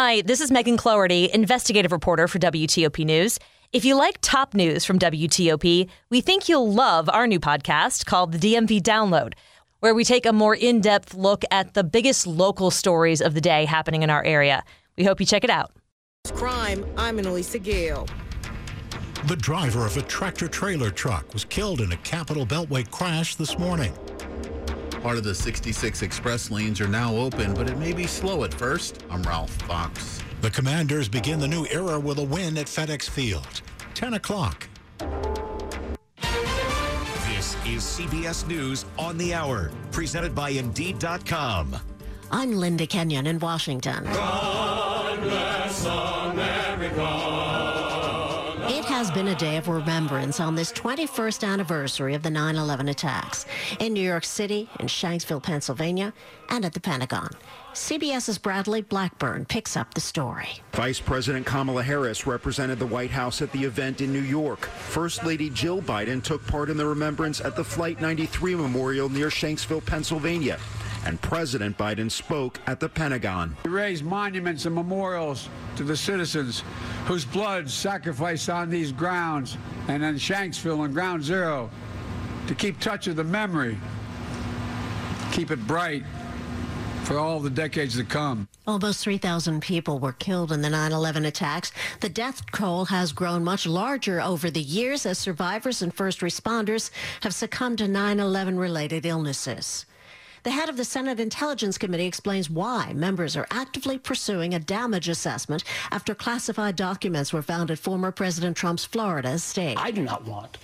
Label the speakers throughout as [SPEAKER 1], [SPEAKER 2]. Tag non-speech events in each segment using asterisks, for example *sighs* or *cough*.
[SPEAKER 1] Hi, this is Megan Cloherty, investigative reporter for WTOP News. If you like top news from WTOP, we think you'll love our new podcast called the DMV Download, where we take a more in depth look at the biggest local stories of the day happening in our area. We hope you check it out.
[SPEAKER 2] Crime, I'm Anna-Lysa Gayle.
[SPEAKER 3] The driver of a tractor trailer truck was killed in a Capital Beltway crash this morning.
[SPEAKER 4] Part of the 66 express lanes are now open, but it may be slow at first. I'm Ralph Fox.
[SPEAKER 3] The Commanders begin the new era with a win at FedEx Field. 10 o'clock.
[SPEAKER 5] This is CBS News on the Hour, presented by Indeed.com.
[SPEAKER 6] I'm Linda Kenyon in Washington. It has been a day of remembrance on this 21st anniversary of the 9 11 attacks in New York City, in Shanksville, Pennsylvania, and at the Pentagon. CBS's Bradley Blackburn picks up the story.
[SPEAKER 7] Vice President Kamala Harris represented the White House at the event in New York. First Lady Jill Biden took part in the remembrance at the Flight 93 Memorial near Shanksville, Pennsylvania. And President Biden spoke at the Pentagon.
[SPEAKER 8] We raise monuments and memorials to the citizens whose blood sacrificed on these grounds and in Shanksville and Ground Zero to keep touch of the memory, keep it bright for all the decades to come.
[SPEAKER 6] Almost 3,000 people were killed in the 9 11 attacks. The death toll has grown much larger over the years as survivors and first responders have succumbed to 9 11 related illnesses. The head of the Senate Intelligence Committee explains why members are actively pursuing a damage assessment after classified documents were found at former President Trump's Florida estate.
[SPEAKER 9] I do not want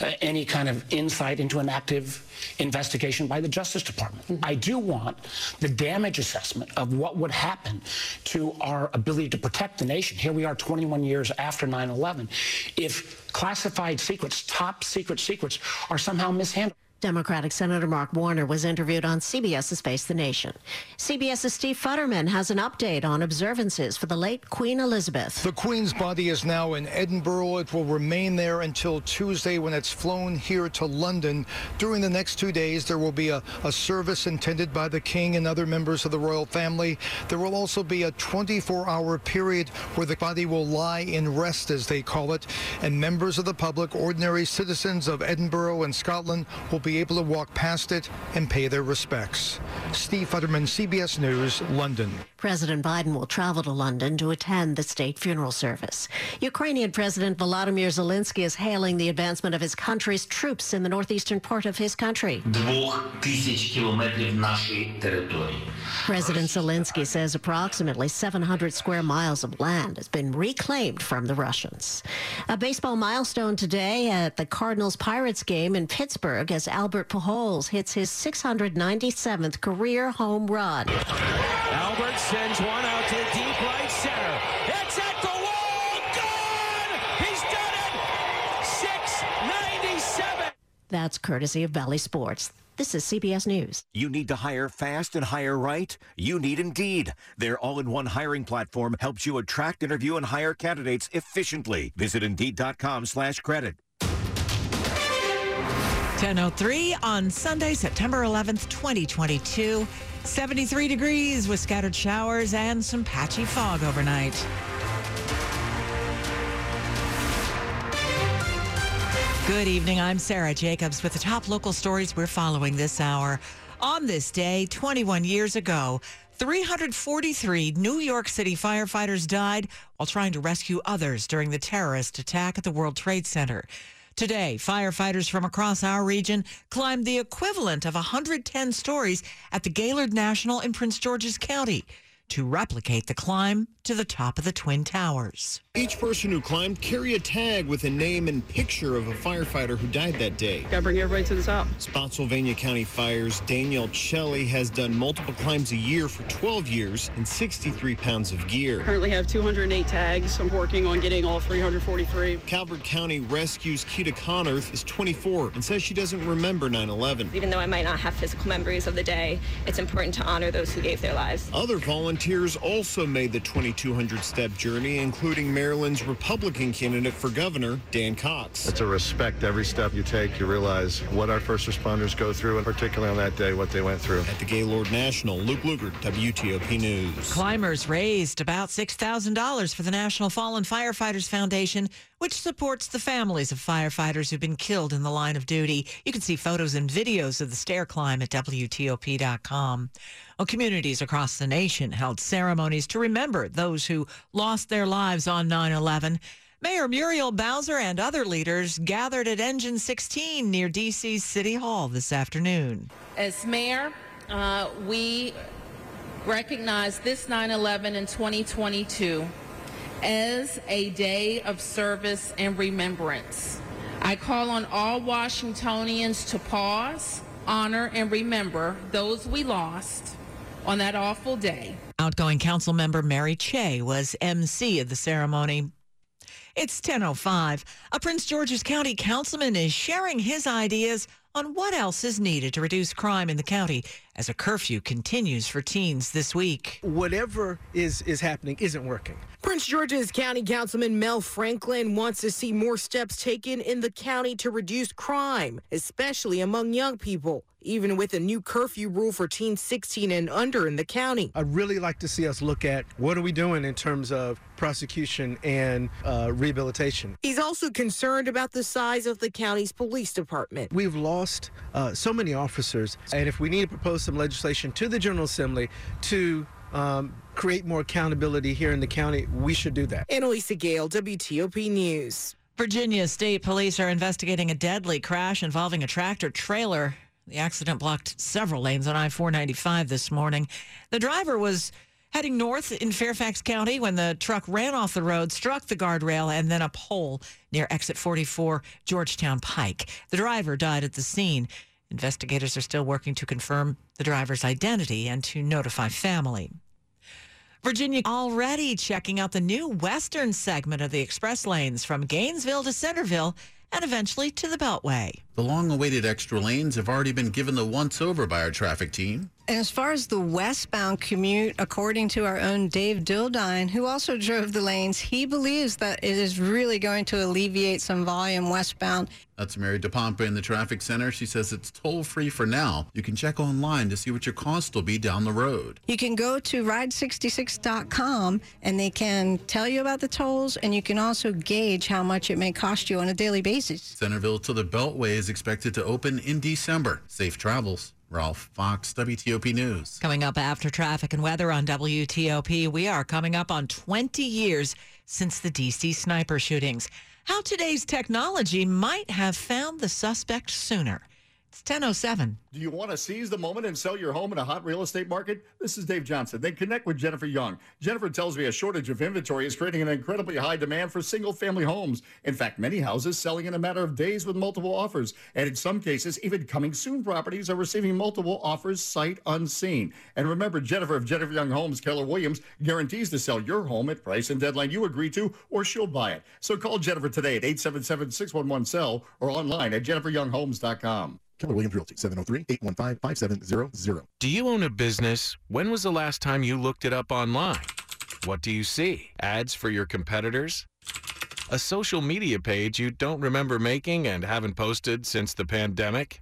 [SPEAKER 9] uh, any kind of insight into an active investigation by the Justice Department. Mm-hmm. I do want the damage assessment of what would happen to our ability to protect the nation. Here we are 21 years after 9 11. If classified secrets, top secret secrets, are somehow mishandled.
[SPEAKER 6] Democratic Senator Mark Warner was interviewed on CBS's Face the Nation. CBS's Steve Futterman has an update on observances for the late Queen Elizabeth.
[SPEAKER 10] The Queen's body is now in Edinburgh. It will remain there until Tuesday when it's flown here to London. During the next two days, there will be a, a service intended by the King and other members of the royal family. There will also be a 24-hour period where the body will lie in rest, as they call it, and members of the public, ordinary citizens of Edinburgh and Scotland, will be able to walk past it and pay their respects. Steve Futterman, CBS News, London.
[SPEAKER 6] President Biden will travel to London to attend the state funeral service. Ukrainian President Volodymyr Zelensky is hailing the advancement of his country's troops in the northeastern part of his country. President Zelensky says approximately 700 square miles of land has been reclaimed from the Russians. A baseball milestone today at the Cardinals Pirates game in Pittsburgh as Albert Pujols hits his 697th career home run.
[SPEAKER 11] Albert sends one out to deep right center. It's at the wall. Gone! He's done it! 697.
[SPEAKER 6] That's courtesy of Bally Sports. This is CBS News.
[SPEAKER 5] You need to hire fast and hire right? You need Indeed. Their all-in-one hiring platform helps you attract, interview, and hire candidates efficiently. Visit Indeed.com slash credit.
[SPEAKER 12] 10.03 on Sunday, September 11th, 2022. 73 degrees with scattered showers and some patchy fog overnight. Good evening. I'm Sarah Jacobs with the top local stories we're following this hour. On this day, 21 years ago, 343 New York City firefighters died while trying to rescue others during the terrorist attack at the World Trade Center. Today, firefighters from across our region climbed the equivalent of 110 stories at the Gaylord National in Prince George's County to replicate the climb to the top of the Twin Towers.
[SPEAKER 13] Each person who climbed carry a tag with a name and picture of a firefighter who died that day.
[SPEAKER 14] Gotta bring everybody to the top.
[SPEAKER 13] Spotsylvania County Fires Danielle Shelley has done multiple climbs a year for 12 years and 63 pounds of gear.
[SPEAKER 14] Currently have 208 tags. I'm working on getting all 343.
[SPEAKER 13] Calvert County Rescue's Keita Connerth is 24 and says she doesn't remember 9-11.
[SPEAKER 15] Even though I might not have physical memories of the day, it's important to honor those who gave their lives.
[SPEAKER 13] Other volunteers volunteers also made the 2,200 step journey, including Maryland's Republican candidate for governor, Dan Cox.
[SPEAKER 15] It's a respect every step you take. You realize what our first responders go through, and particularly on that day, what they went through.
[SPEAKER 13] At the Gaylord National, Luke Lukert, WTOP News.
[SPEAKER 12] Climbers raised about $6,000 for the National Fallen Firefighters Foundation, which supports the families of firefighters who've been killed in the line of duty. You can see photos and videos of the stair climb at WTOP.com. Well, communities across the nation held ceremonies to remember those who lost their lives on 9 11. Mayor Muriel Bowser and other leaders gathered at Engine 16 near D.C.'s City Hall this afternoon.
[SPEAKER 16] As mayor, uh, we recognize this 9 11 in 2022 as a day of service and remembrance. I call on all Washingtonians to pause, honor, and remember those we lost on that awful day.
[SPEAKER 12] Outgoing council member Mary Cheh was MC of the ceremony. It's 10:05. A Prince George's County councilman is sharing his ideas on what else is needed to reduce crime in the county as a curfew continues for teens this week.
[SPEAKER 17] Whatever is is happening isn't working.
[SPEAKER 2] Prince George's County Councilman Mel Franklin wants to see more steps taken in the county to reduce crime, especially among young people, even with a new curfew rule for teens 16 and under in the county.
[SPEAKER 17] I'd really like to see us look at what are we doing in terms of prosecution and uh, rehabilitation.
[SPEAKER 2] He's also concerned about the size of the county's police department.
[SPEAKER 17] We've lost uh, so many officers, and if we need to propose some legislation to the General Assembly to um, create more accountability here in the county, we should do that.
[SPEAKER 2] Anna-Lysa Gayle, WTOP News.
[SPEAKER 12] Virginia State Police are investigating a deadly crash involving a tractor trailer. The accident blocked several lanes on I 495 this morning. The driver was heading north in Fairfax County when the truck ran off the road, struck the guardrail, and then a pole near exit 44 Georgetown Pike. The driver died at the scene. Investigators are still working to confirm the driver's identity and to notify family. Virginia already checking out the new western segment of the express lanes from Gainesville to Centreville and eventually to the Beltway.
[SPEAKER 4] The long awaited extra lanes have already been given the once over by our traffic team.
[SPEAKER 18] And as far as the westbound commute, according to our own Dave Dildine, who also drove the lanes, he believes that it is really going to alleviate some volume westbound.
[SPEAKER 4] That's Mary DePompa in the traffic center. She says it's toll free for now. You can check online to see what your cost will be down the road.
[SPEAKER 18] You can go to ride66.com and they can tell you about the tolls and you can also gauge how much it may cost you on a daily basis.
[SPEAKER 4] Centreville to the Beltway is expected to open in December. Safe travels. Ralph Fox, WTOP News.
[SPEAKER 12] Coming up after traffic and weather on WTOP, we are coming up on 20 years since the DC sniper shootings. How today's technology might have found the suspect sooner. It's 1007.
[SPEAKER 19] Do you want to seize the moment and sell your home in a hot real estate market? This is Dave Johnson. Then connect with Jennifer Young. Jennifer tells me a shortage of inventory is creating an incredibly high demand for single family homes. In fact, many houses selling in a matter of days with multiple offers. And in some cases, even coming soon properties are receiving multiple offers sight unseen. And remember, Jennifer of Jennifer Young Homes, Keller Williams, guarantees to sell your home at price and deadline you agree to, or she'll buy it. So call Jennifer today at 877 611 SELL or online at jenniferyounghomes.com.
[SPEAKER 20] Keller Williams Realty, 703-815-5700.
[SPEAKER 21] Do you own a business? When was the last time you looked it up online? What do you see? Ads for your competitors? A social media page you don't remember making and haven't posted since the pandemic?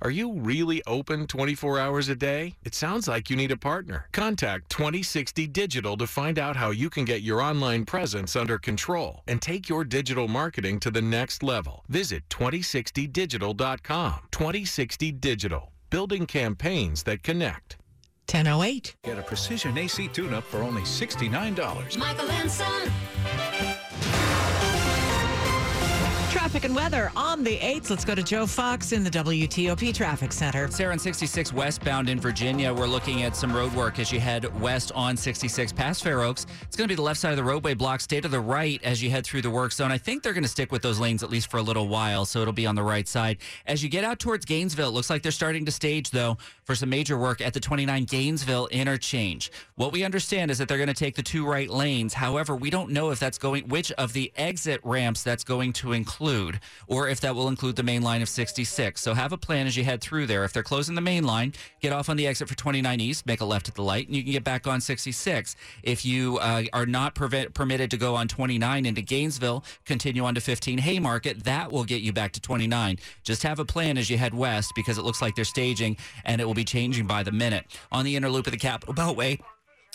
[SPEAKER 21] Are you really open 24 hours a day? It sounds like you need a partner. Contact 2060 Digital to find out how you can get your online presence under control and take your digital marketing to the next level. Visit 2060digital.com. 2060 Digital, building campaigns that connect.
[SPEAKER 12] 1008.
[SPEAKER 22] Get a precision AC tune up for only $69.
[SPEAKER 23] Michael and Son.
[SPEAKER 12] Traffic and weather on the 8th. Let's go to Joe Fox in the WTOP Traffic Center.
[SPEAKER 24] Sarah on 66 westbound in Virginia. We're looking at some road work as you head west on 66 past Fair Oaks. It's going to be the left side of the roadway block. Stay to the right as you head through the work zone. I think they're going to stick with those lanes at least for a little while, so it'll be on the right side. As you get out towards Gainesville, it looks like they're starting to stage, though, for some major work at the 29 Gainesville interchange. What we understand is that they're going to take the two right lanes. However, we don't know if that's going, which of the exit ramps that's going to include include, or if that will include the main line of 66. So have a plan as you head through there. If they're closing the main line, get off on the exit for 29 East, make a left at the light, and you can get back on 66. If you uh, are not permitted to go on 29 into Gainesville, continue on to 15 Haymarket. That will get you back to 29. Just have a plan as you head west because it looks like they're staging and it will be changing by the minute. On the inner loop of the Capital Beltway,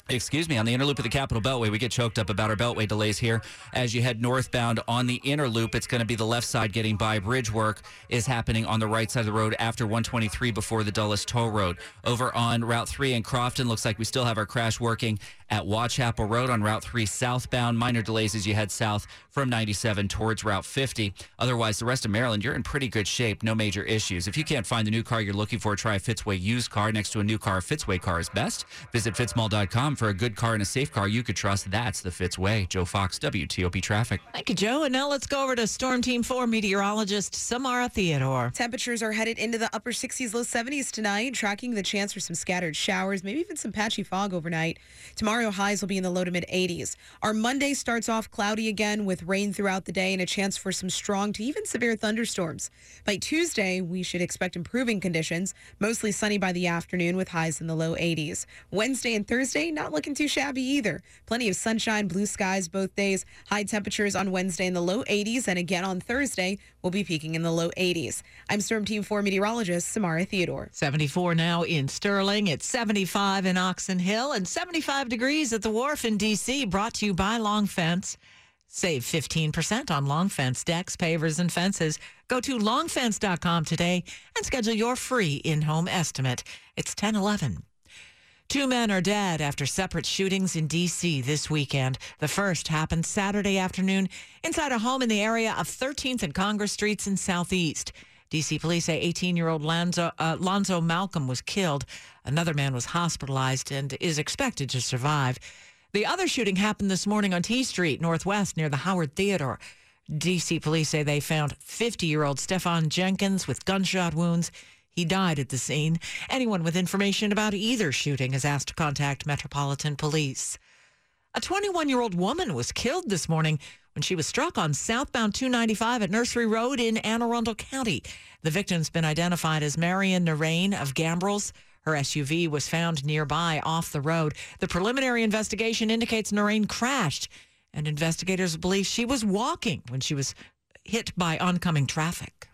[SPEAKER 24] Excuse me, on the inner loop of the Capital Beltway, we get choked up about our Beltway delays here. As you head northbound on the inner loop, it's going to be the left side getting by. Bridge work is happening on the right side of the road after 123 before the Dulles Toll Road. Over on Route 3 in Crofton, looks like we still have our crash working at Waugh Chapel Road on Route 3 southbound. Minor delays as you head south from 97 towards Route 50. Otherwise, the rest of Maryland, you're in pretty good shape. No major issues. If you can't find the new car you're looking for, try a Fitzway used car next to a new car. Fitzway car is best. Visit fitzmall.com for a good car and a safe car you could trust. That's the Fitzway. Joe Fox, WTOP Traffic.
[SPEAKER 12] Thank you, Joe. And now let's go over to Storm Team 4 meteorologist Samara Theodore.
[SPEAKER 25] Temperatures are headed into the upper 60s, low 70s tonight, tracking the chance for some scattered showers, maybe even some patchy fog overnight. Tomorrow, highs will be in the low to mid 80s. Our Monday starts off cloudy again with rain throughout the day and a chance for some strong to even severe thunderstorms. By Tuesday, we should expect improving conditions, mostly sunny by the afternoon with highs in the low 80s. Wednesday and Thursday, not looking too shabby either. Plenty of sunshine, blue skies both days. High temperatures on Wednesday in the low 80s, and again on Thursday, we'll be peaking in the low 80s. I'm Storm Team 4 meteorologist Samara Theodore.
[SPEAKER 12] 74 now in Sterling. It's 75 in Oxon Hill and 75 degrees at the Wharf in D.C. Brought to you by Long Fence. Save 15% on Long Fence decks, pavers, and fences. Go to longfence.com today and schedule your free in-home estimate. It's 1011. Two men are dead after separate shootings in D.C. this weekend. The first happened Saturday afternoon inside a home in the area of 13th and Congress Streets in Southeast. D.C. police say 18-year-old Lanzo, uh, Lonzo Malcolm was killed. Another man was hospitalized and is expected to survive. The other shooting happened this morning on T Street, Northwest, near the Howard Theater. D.C. police say they found 50-year-old Stefan Jenkins with gunshot wounds. He died at the scene. Anyone with information about either shooting is asked to contact Metropolitan Police. A 21 year old woman was killed this morning when she was struck on southbound 295 at Nursery Road in Anne Arundel County. The victim's been identified as Marion Narain of Gambrills. Her SUV was found nearby off the road. The preliminary investigation indicates Narain crashed, and investigators believe she was walking when she was hit by oncoming traffic.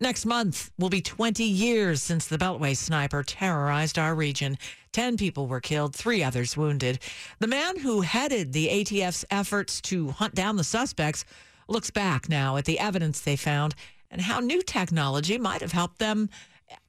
[SPEAKER 12] Next month will be 20 years since the Beltway sniper terrorized our region. 10 people were killed, three others wounded. The man who headed the ATF's efforts to hunt down the suspects looks back now at the evidence they found and how new technology might have helped them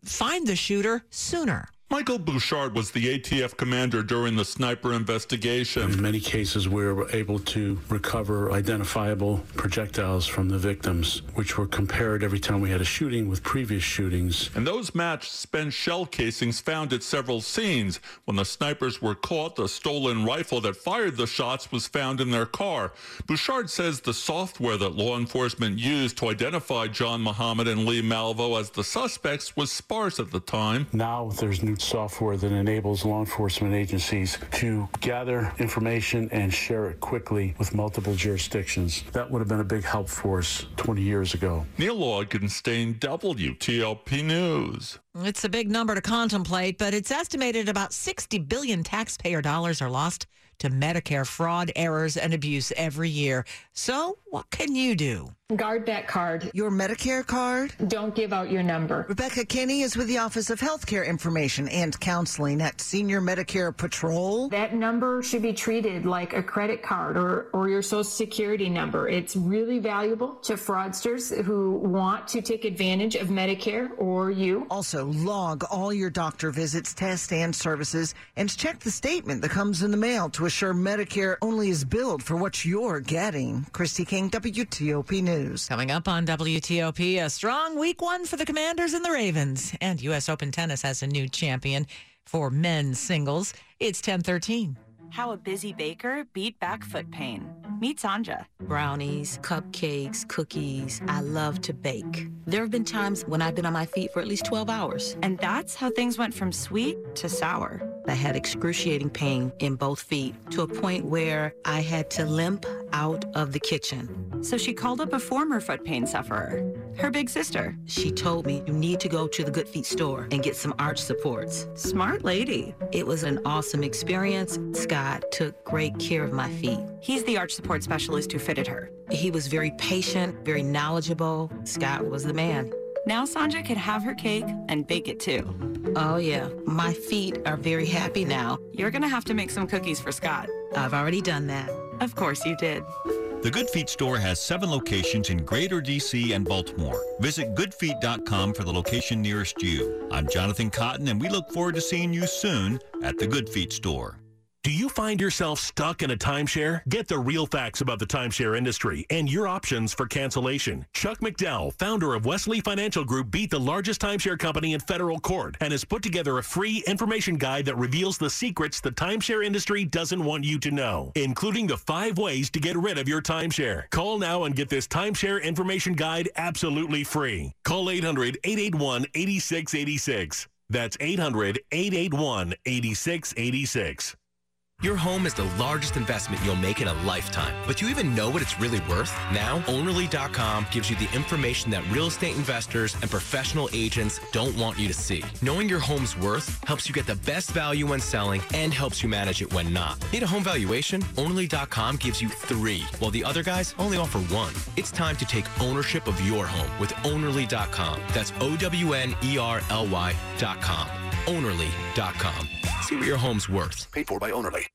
[SPEAKER 12] find the shooter sooner.
[SPEAKER 26] Michael Bouchard was the ATF commander during the sniper investigation.
[SPEAKER 20] In many cases, we were able to recover identifiable projectiles from the victims, which were compared every time we had a shooting with previous shootings.
[SPEAKER 26] And those matched spent shell casings found at several scenes. When the snipers were caught, the stolen rifle that fired the shots was found in their car. Bouchard says the software that law enforcement used to identify John Muhammad and Lee Malvo as the suspects was sparse at the time.
[SPEAKER 20] Now there's new software that enables law enforcement agencies to gather information and share it quickly with multiple jurisdictions. That would have been a big help for us 20 years ago.
[SPEAKER 26] Neil Augenstein, WTOP News.
[SPEAKER 12] It's a big number to contemplate, but it's estimated about 60 billion taxpayer dollars are lost to Medicare fraud, errors, and abuse every year. So, what can you do?
[SPEAKER 23] Guard that card.
[SPEAKER 27] Your Medicare card?
[SPEAKER 23] Don't give out your number.
[SPEAKER 27] Rebecca Kinney is with the Office of Healthcare Information and Counseling at Senior Medicare Patrol.
[SPEAKER 23] That number should be treated like a credit card or, or your social security number. It's really valuable to fraudsters who want to take advantage of Medicare or you.
[SPEAKER 27] Also, log all your doctor visits, tests, and services, and check the statement that comes in the mail to assure Medicare only is billed for what you're getting. Kristi King, WTOP News.
[SPEAKER 12] Coming up on WTOP, a strong week one for the Commanders and the Ravens. And U.S. Open Tennis has a new champion for men's singles. It's 1013.
[SPEAKER 28] How a busy baker beat back foot pain. Meet Sanja.
[SPEAKER 29] Brownies, cupcakes, cookies. I love to bake. There have been times when I've been on my feet for at least 12 hours.
[SPEAKER 28] And that's how things went from sweet to sour.
[SPEAKER 29] I had excruciating pain in both feet to a point where I had to limp out of the kitchen.
[SPEAKER 28] So she called up a former foot pain sufferer, her big sister.
[SPEAKER 29] She told me you need to go to the Good Feet store and get some arch supports.
[SPEAKER 28] Smart lady.
[SPEAKER 29] It was an awesome experience. Scott took great care of my feet.
[SPEAKER 28] He's the arch support specialist who fitted her.
[SPEAKER 29] He was very patient, very knowledgeable. Scott was the man.
[SPEAKER 28] Now Sandra could have her cake and bake it too.
[SPEAKER 29] Oh, yeah. My feet are very happy now.
[SPEAKER 28] You're gonna have to make some cookies for Scott.
[SPEAKER 29] I've already done that.
[SPEAKER 28] Of course you did.
[SPEAKER 30] The Good Feet store has seven locations in Greater DC and Baltimore. Visit goodfeet.com for the location nearest you. I'm Jonathan Cotton, and we look forward to seeing you soon at the Good Feet store.
[SPEAKER 31] Do you find yourself stuck in a timeshare? Get the real facts about the timeshare industry and your options for cancellation. Chuck McDowell, founder of Wesley Financial Group, beat the largest timeshare company in federal court and has put together a free information guide that reveals the secrets the timeshare industry doesn't want you to know, including the five ways to get rid of your timeshare. Call now and get this timeshare information guide absolutely free. Call 800 881 8686. That's 800 881 8686.
[SPEAKER 32] Your home is the largest investment you'll make in a lifetime. But do you even know what it's really worth? Now, Ownerly.com gives you the information that real estate investors and professional agents don't want you to see. Knowing your home's worth helps you get the best value when selling and helps you manage it when not. Need a home valuation? Ownerly.com gives you three, while the other guys only offer one. It's time to take ownership of your home with Ownerly.com. That's O W N E R L Y.com. Ownerly.com. See what your home's worth.
[SPEAKER 31] Paid for by Ownerly.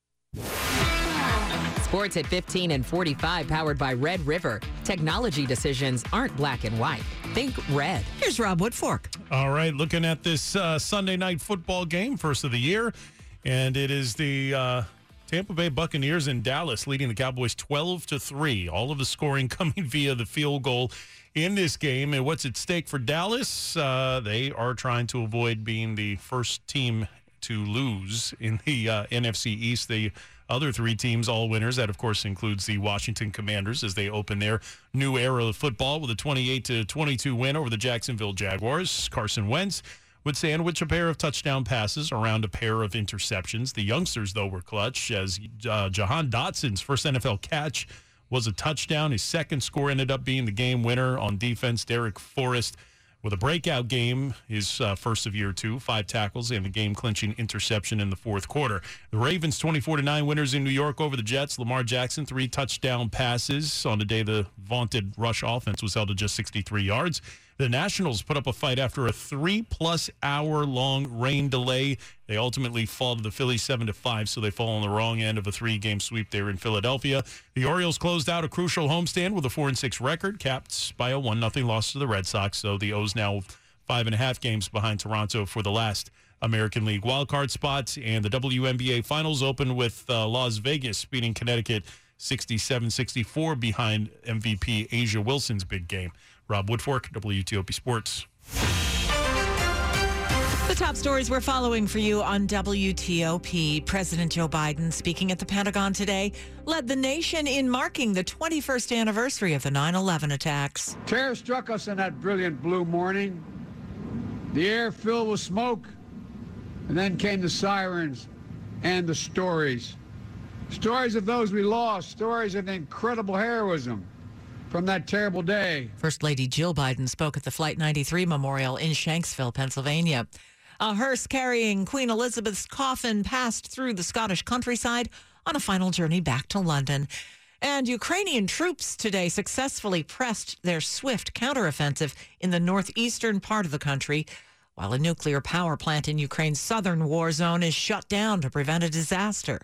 [SPEAKER 33] Sports at 15 and 45, powered by Red River. Technology decisions aren't black and white. Think red.
[SPEAKER 12] Here's Rob Woodfork.
[SPEAKER 34] All right, looking at this uh, Sunday night football game, first of the year, and it is the uh, Tampa Bay Buccaneers in Dallas leading the Cowboys 12 to 3. All of the scoring *laughs* coming via the field goal in this game. And what's at stake for Dallas? Uh, they are trying to avoid being the first team to lose in the uh, NFC East. The other three teams, all winners. That, of course, includes the Washington Commanders as they open their new era of football with a 28 to 22 win over the Jacksonville Jaguars. Carson Wentz would sandwich a pair of touchdown passes around a pair of interceptions. The youngsters, though, were clutch as uh, Jahan Dotson's first NFL catch was a touchdown. His second score ended up being the game winner on defense. Darrick Forrest with a breakout game, his uh, first of year two, five tackles and the game clinching interception in the fourth quarter. The Ravens 24 to 9 winners in New York over the Jets. Lamar Jackson, three touchdown passes on the day the vaunted rush offense was held to just 63 yards. The Nationals put up a fight after a three plus hour long rain delay. They ultimately fall to the Phillies seven to five, so they fall on the wrong end of a three game sweep there in Philadelphia. The Orioles closed out a crucial homestand with a four and six record, capped by a one nothing loss to the Red Sox. So the O's now five and a half games behind Toronto for the last American League wildcard spots. And the WNBA Finals open with uh, Las Vegas beating Connecticut 67 64 behind MVP A'ja Wilson's big game. Rob Woodfork, WTOP Sports.
[SPEAKER 12] The top stories we're following for you on WTOP. President Joe Biden, speaking at the Pentagon today, led the nation in marking the 21st anniversary of the 9 11 attacks.
[SPEAKER 35] Terror struck us in that brilliant blue morning. The air filled with smoke, and then came the sirens and the stories. Stories of those we lost, stories of incredible heroism from that terrible day.
[SPEAKER 12] First Lady Jill Biden spoke at the Flight 93 Memorial in Shanksville, Pennsylvania. A hearse carrying Queen Elizabeth's coffin passed through the Scottish countryside on a final journey back to London. And Ukrainian troops today successfully pressed their swift counteroffensive in the northeastern part of the country, while a nuclear power plant in Ukraine's southern war zone is shut down to prevent a disaster.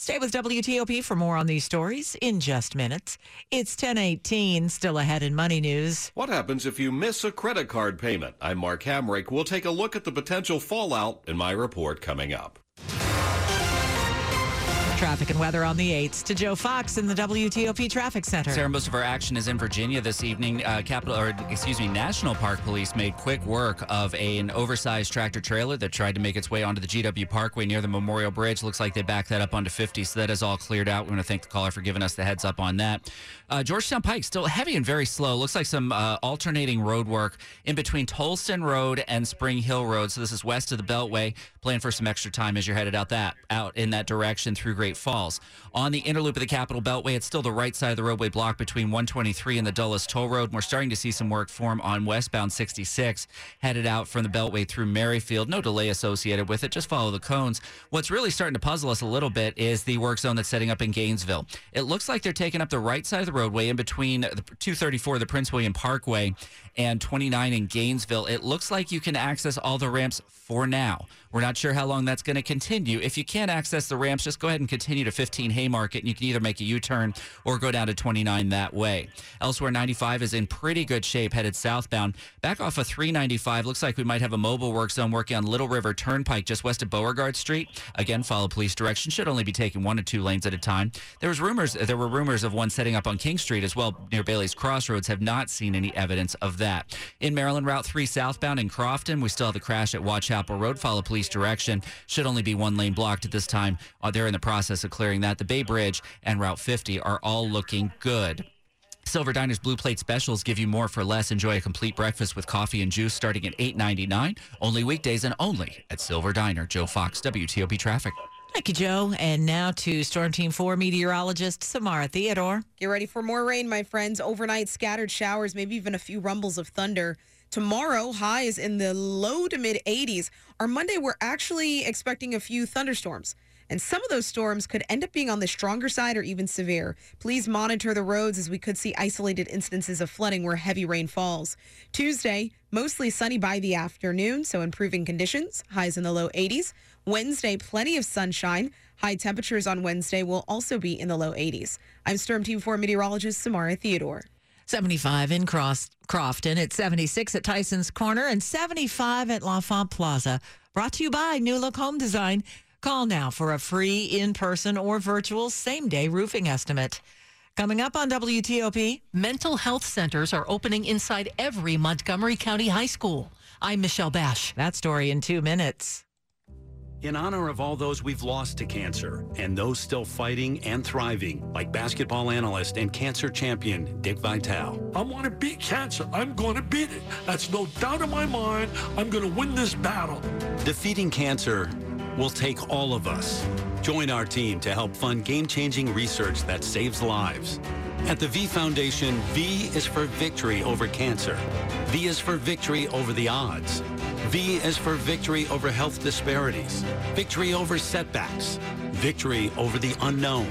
[SPEAKER 12] Stay with WTOP for more on these stories in just minutes. It's 1018, still ahead in Money News.
[SPEAKER 36] What happens if you miss a credit card payment? I'm Mark Hamrick. We'll take a look at the potential fallout in my report coming up.
[SPEAKER 12] Traffic and weather on the 8th to Joe Fox in the WTOP Traffic Center.
[SPEAKER 24] Sarah, most of our action is in Virginia this evening. Uh, Capital, or excuse me, National Park Police made quick work of a, an oversized tractor trailer that tried to make its way onto the GW Parkway near the Memorial Bridge. Looks like they backed that up onto 50, so that is all cleared out. We want to thank the caller for giving us the heads up on that. Uh, Georgetown Pike still heavy and very slow. Looks like some uh, alternating road work in between Towlston Road and Spring Hill Road. So this is west of the Beltway. Plan for some extra time as you're headed out that out in that direction through Great. Great Falls. On the inner loop of the Capital Beltway, it's still the right side of the roadway block between 123 and the Dulles Toll Road. We're starting to see some work form on westbound 66, headed out from the Beltway through Merrifield. No delay associated with it. Just follow the cones. What's really starting to puzzle us a little bit is the work zone that's setting up in Gainesville. It looks like they're taking up the right side of the roadway in between the 234, the Prince William Parkway, and 29 in Gainesville. It looks like you can access all the ramps for now. We're not sure how long that's going to continue. If you can't access the ramps, just go ahead and continue to 15 Haymarket, and you can either make a U turn or go down to 29 that way. Elsewhere, 95 is in pretty good shape headed southbound. Back off of 395, looks like we might have a mobile work zone working on Little River Turnpike just west of Beauregard Street. Again, follow police direction. Should only be taking one to two lanes at a time. There was rumors. There were rumors of one setting up on King Street as well near Bailey's Crossroads. Have not seen any evidence of that. In Maryland, Route 3 southbound in Crofton, we still have the crash at Waugh Chapel Road. Follow police direction. Should only be one lane blocked at this time. Uh, they're in the process of clearing that. The Bay Bridge and Route 50 are all looking good. Silver Diner's Blue Plate Specials give you more for less. Enjoy a complete breakfast with coffee and juice starting at $8.99. Only weekdays and only at Silver Diner. Joe Fox, WTOP Traffic.
[SPEAKER 12] Thank you, Joe. And now to Storm Team 4 meteorologist Samara Theodore.
[SPEAKER 25] Get ready for more rain, my friends. Overnight scattered showers, maybe even a few rumbles of thunder. Tomorrow, highs in the low to mid 80s. Our Monday, we're actually expecting a few thunderstorms. And some of those storms could end up being on the stronger side or even severe. Please monitor the roads as we could see isolated instances of flooding where heavy rain falls. Tuesday, mostly sunny by the afternoon, so improving conditions, highs in the low 80s. Wednesday, plenty of sunshine. High temperatures on Wednesday will also be in the low 80s. I'm Storm Team 4 meteorologist Samara Theodore.
[SPEAKER 12] 75 in Cross, Crofton, at 76 at Tyson's Corner, and 75 at L'Enfant Plaza. Brought to you by New Look Home Design. Call now for a free in person or virtual same day roofing estimate. Coming up on WTOP,
[SPEAKER 37] mental health centers are opening inside every Montgomery County high school. I'm Michelle Basch.
[SPEAKER 12] That story in two minutes.
[SPEAKER 38] In honor of all those we've lost to cancer and those still fighting and thriving, like basketball analyst and cancer champion Dick Vitale.
[SPEAKER 39] I want to beat cancer. I'm going to beat it. That's no doubt in my mind. I'm going to win this battle.
[SPEAKER 38] Defeating cancer will take all of us. Join our team to help fund game-changing research that saves lives. At the V Foundation, V is for victory over cancer. V is for victory over the odds. V is for victory over health disparities, victory over setbacks, victory over the unknown.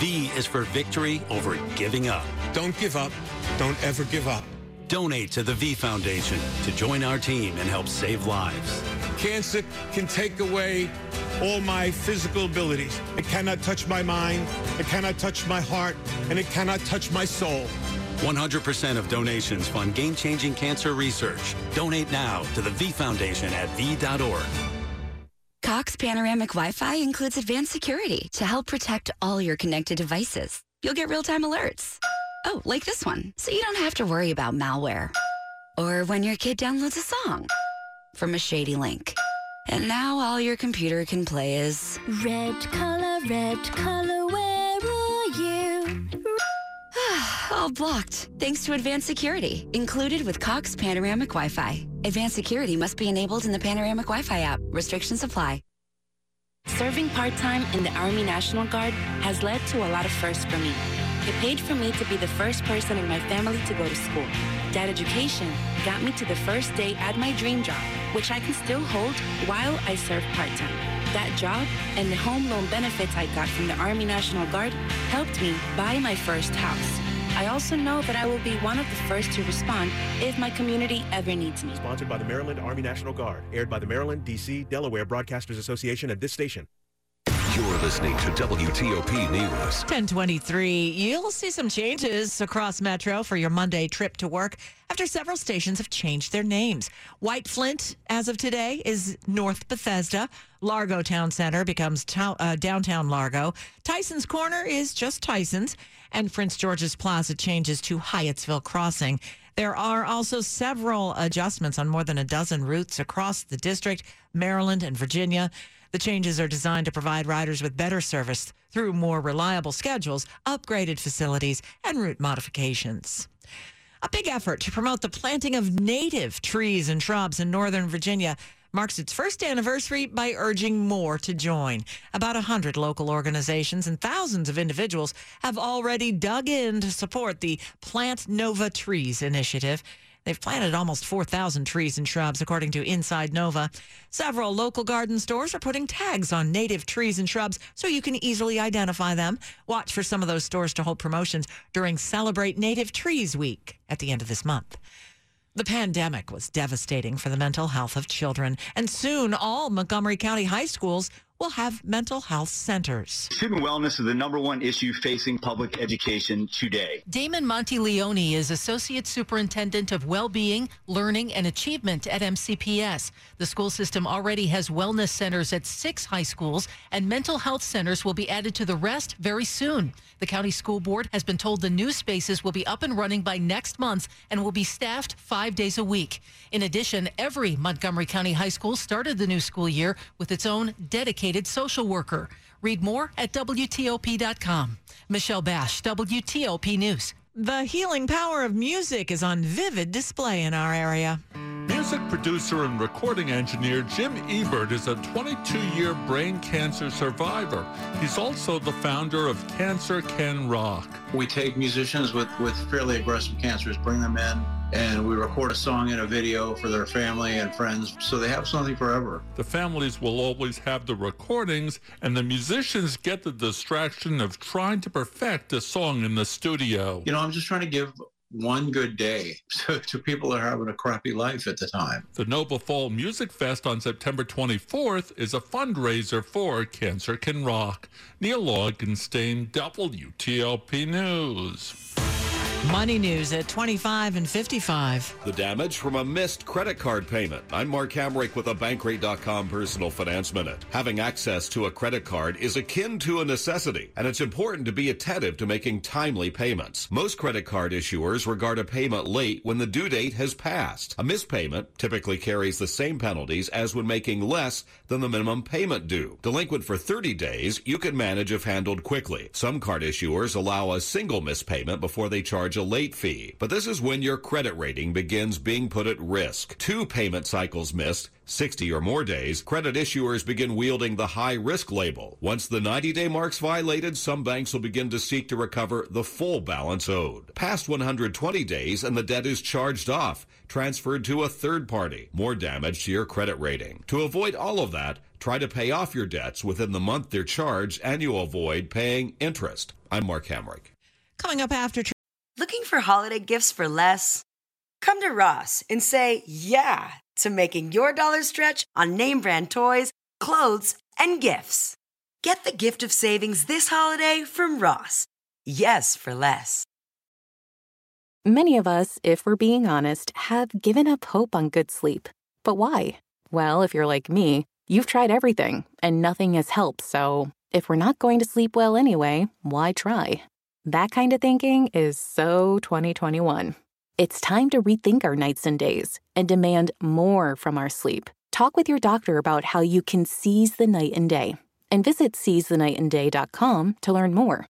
[SPEAKER 38] V is for victory over giving up.
[SPEAKER 40] Don't give up. Don't ever give up.
[SPEAKER 38] Donate to the V Foundation to join our team and help save lives.
[SPEAKER 40] Cancer can take away all my physical abilities. It cannot touch my mind, it cannot touch my heart, and it cannot touch my soul.
[SPEAKER 38] 100% of donations fund game-changing cancer research. Donate now to the V Foundation at v.org.
[SPEAKER 41] Cox Panoramic Wi-Fi includes advanced security to help protect all your connected devices. You'll get real-time alerts. Oh, like this one, so you don't have to worry about malware. Or when your kid downloads a song from a shady link. And now all your computer can play is
[SPEAKER 42] Red color, red color, where are you? *sighs*
[SPEAKER 41] all blocked thanks to advanced security included with Cox Panoramic Wi-Fi. Advanced security must be enabled in the Panoramic Wi-Fi app. Restrictions apply.
[SPEAKER 28] Serving part-time in the Army National Guard has led to a lot of firsts for me. It paid for me to be the first person in my family to go to school. That education got me to the first day at my dream job, which I can still hold while I serve part-time. That job and the home loan benefits I got from the Army National Guard helped me buy my first house. I also know that I will be one of the first to respond if my community ever needs me.
[SPEAKER 43] Sponsored by the Maryland Army National Guard, aired by the Maryland, D.C., Delaware Broadcasters Association at this station.
[SPEAKER 44] You're listening to WTOP News.
[SPEAKER 12] 1023. You'll see some changes across Metro for your Monday trip to work after several stations have changed their names. White Flint, as of today, is North Bethesda. Largo Town Center becomes to- uh, downtown Largo. Tyson's Corner is just Tyson's. And Prince George's Plaza changes to Hyattsville Crossing. There are also several adjustments on more than a dozen routes across the district, Maryland, and Virginia. The changes are designed to provide riders with better service through more reliable schedules, upgraded facilities, and route modifications. A big effort to promote the planting of native trees and shrubs in Northern Virginia marks its first anniversary by urging more to join. About 100 local organizations and thousands of individuals have already dug in to support the Plant Nova Trees initiative. They've planted almost 4,000 trees and shrubs, according to Inside Nova. Several local garden stores are putting tags on native trees and shrubs so you can easily identify them. Watch for some of those stores to hold promotions during Celebrate Native Trees Week at the end of this month. The pandemic was devastating for the mental health of children, and soon all Montgomery County high schools will have mental health centers.
[SPEAKER 45] Student wellness is the number one issue facing public education today.
[SPEAKER 37] Damon Monteleone is Associate Superintendent of Well-Being, Learning, and Achievement at MCPS. The school system already has wellness centers at six high schools, and mental health centers will be added to the rest very soon. The county school board has been told the new spaces will be up and running by next month and will be staffed five days a week. In addition, every Montgomery County high school started the new school year with its own dedicated social worker. Read more at WTOP.com. Michelle Basch, WTOP News.
[SPEAKER 12] The healing power of music is on vivid display in our area.
[SPEAKER 46] Music producer and recording engineer Jim Ebert is a 22 year brain cancer survivor. He's also the founder of Cancer Can Rock.
[SPEAKER 47] We take musicians with, with fairly aggressive cancers, bring them in, and we record a song and a video for their family and friends so they have something forever.
[SPEAKER 46] The families will always have the recordings, and the musicians get the distraction of trying to perfect a song in the studio.
[SPEAKER 47] You know, I'm just trying to give one good day *laughs* to, to people that are having a crappy life at the time.
[SPEAKER 46] The Nova Fall Music Fest on September 24th is a fundraiser for Cancer Can Rock. Neil Augenstein, WTOP News.
[SPEAKER 12] Money news at 25 and 55.
[SPEAKER 36] The damage from a missed credit card payment. I'm Mark Hamrick with a Bankrate.com personal finance minute. Having access to a credit card is akin to a necessity, and it's important to be attentive to making timely payments. Most credit card issuers regard a payment late when the due date has passed. A missed payment typically carries the same penalties as when making less than the minimum payment due. Delinquent for 30 days, you can manage if handled quickly. Some card issuers allow a single missed payment before they charge a late fee. But this is when your credit rating begins being put at risk. Two payment cycles missed 60 or more days, credit issuers begin wielding the high risk label. Once the 90 day mark's violated, some banks will begin to seek to recover the full balance owed. Past 120 days and the debt is charged off, transferred to a third party. More damage to your credit rating. To avoid all of that, try to pay off your debts within the month they're charged and you avoid paying interest. I'm Mark Hamrick.
[SPEAKER 12] Coming up after.
[SPEAKER 48] For holiday gifts for less? Come to Ross and say yeah to making your dollar stretch on name brand toys, clothes, and gifts. Get the gift of savings this holiday from Ross. Yes, for less.
[SPEAKER 49] Many of us, if we're being honest, have given up hope on good sleep. But why? Well, if you're like me, you've tried everything and nothing has helped, so if we're not going to sleep well anyway, why try? That kind of thinking is so 2021. It's time to rethink our nights and days and demand more from our sleep. Talk with your doctor about how you can seize the night and day and visit seizethenightandday.com to learn more.